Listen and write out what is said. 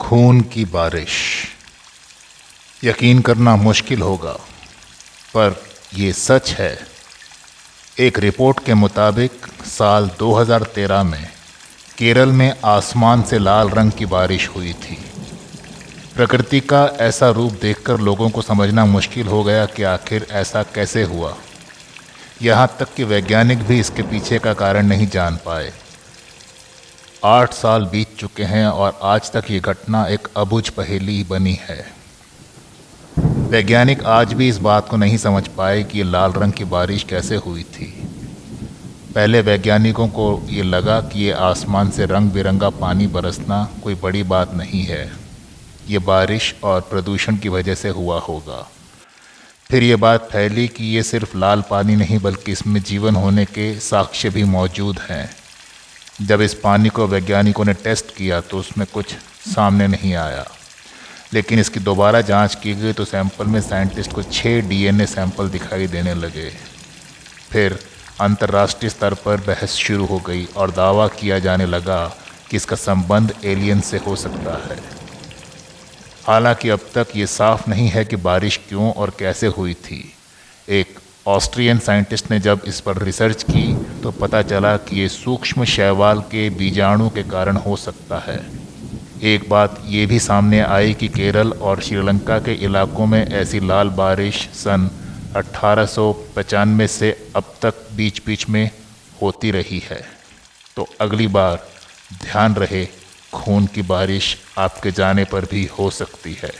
खून की बारिश। यकीन करना मुश्किल होगा, पर ये सच है। एक रिपोर्ट के मुताबिक, साल 2013 में केरल में आसमान से लाल रंग की बारिश हुई थी। प्रकृति का ऐसा रूप देखकर लोगों को समझना मुश्किल हो गया कि आखिर ऐसा कैसे हुआ। यहाँ तक कि वैज्ञानिक भी इसके पीछे का कारण नहीं जान पाए। आठ साल बीत चुके हैं और आज तक ये घटना एक अबुझ पहेली बनी है। वैज्ञानिक आज भी इस बात को नहीं समझ पाए कि ये लाल रंग की बारिश कैसे हुई थी। पहले वैज्ञानिकों को ये लगा कि ये आसमान से रंग बिरंगा पानी बरसना कोई बड़ी बात नहीं है। ये बारिश और प्रदूषण की वजह से हुआ होगा। फिर ये बात फैली कि ये सिर्फ़ लाल पानी नहीं, बल्कि इसमें जीवन होने के साक्ष्य भी मौजूद हैं। जब इस पानी को वैज्ञानिकों ने टेस्ट किया तो उसमें कुछ सामने नहीं आया। लेकिन इसकी दोबारा जाँच की गई तो सैंपल में साइंटिस्ट को छः डीएनए सैंपल दिखाई देने लगे। फिर अंतर्राष्ट्रीय स्तर पर बहस शुरू हो गई और दावा किया जाने लगा कि इसका संबंध एलियन से हो सकता है। हालाँकि अब तक ये साफ़ नहीं है कि बारिश क्यों और कैसे हुई थी। एक ऑस्ट्रियन साइंटिस्ट ने जब इस पर रिसर्च की तो पता चला कि ये सूक्ष्म शैवाल के बीजाणु के कारण हो सकता है। एक बात ये भी सामने आई कि केरल और श्रीलंका के इलाकों में ऐसी लाल बारिश सन अट्ठारह से अब तक बीच बीच में होती रही है। तो अगली बार ध्यान रहे, खून की बारिश आपके जाने पर भी हो सकती है।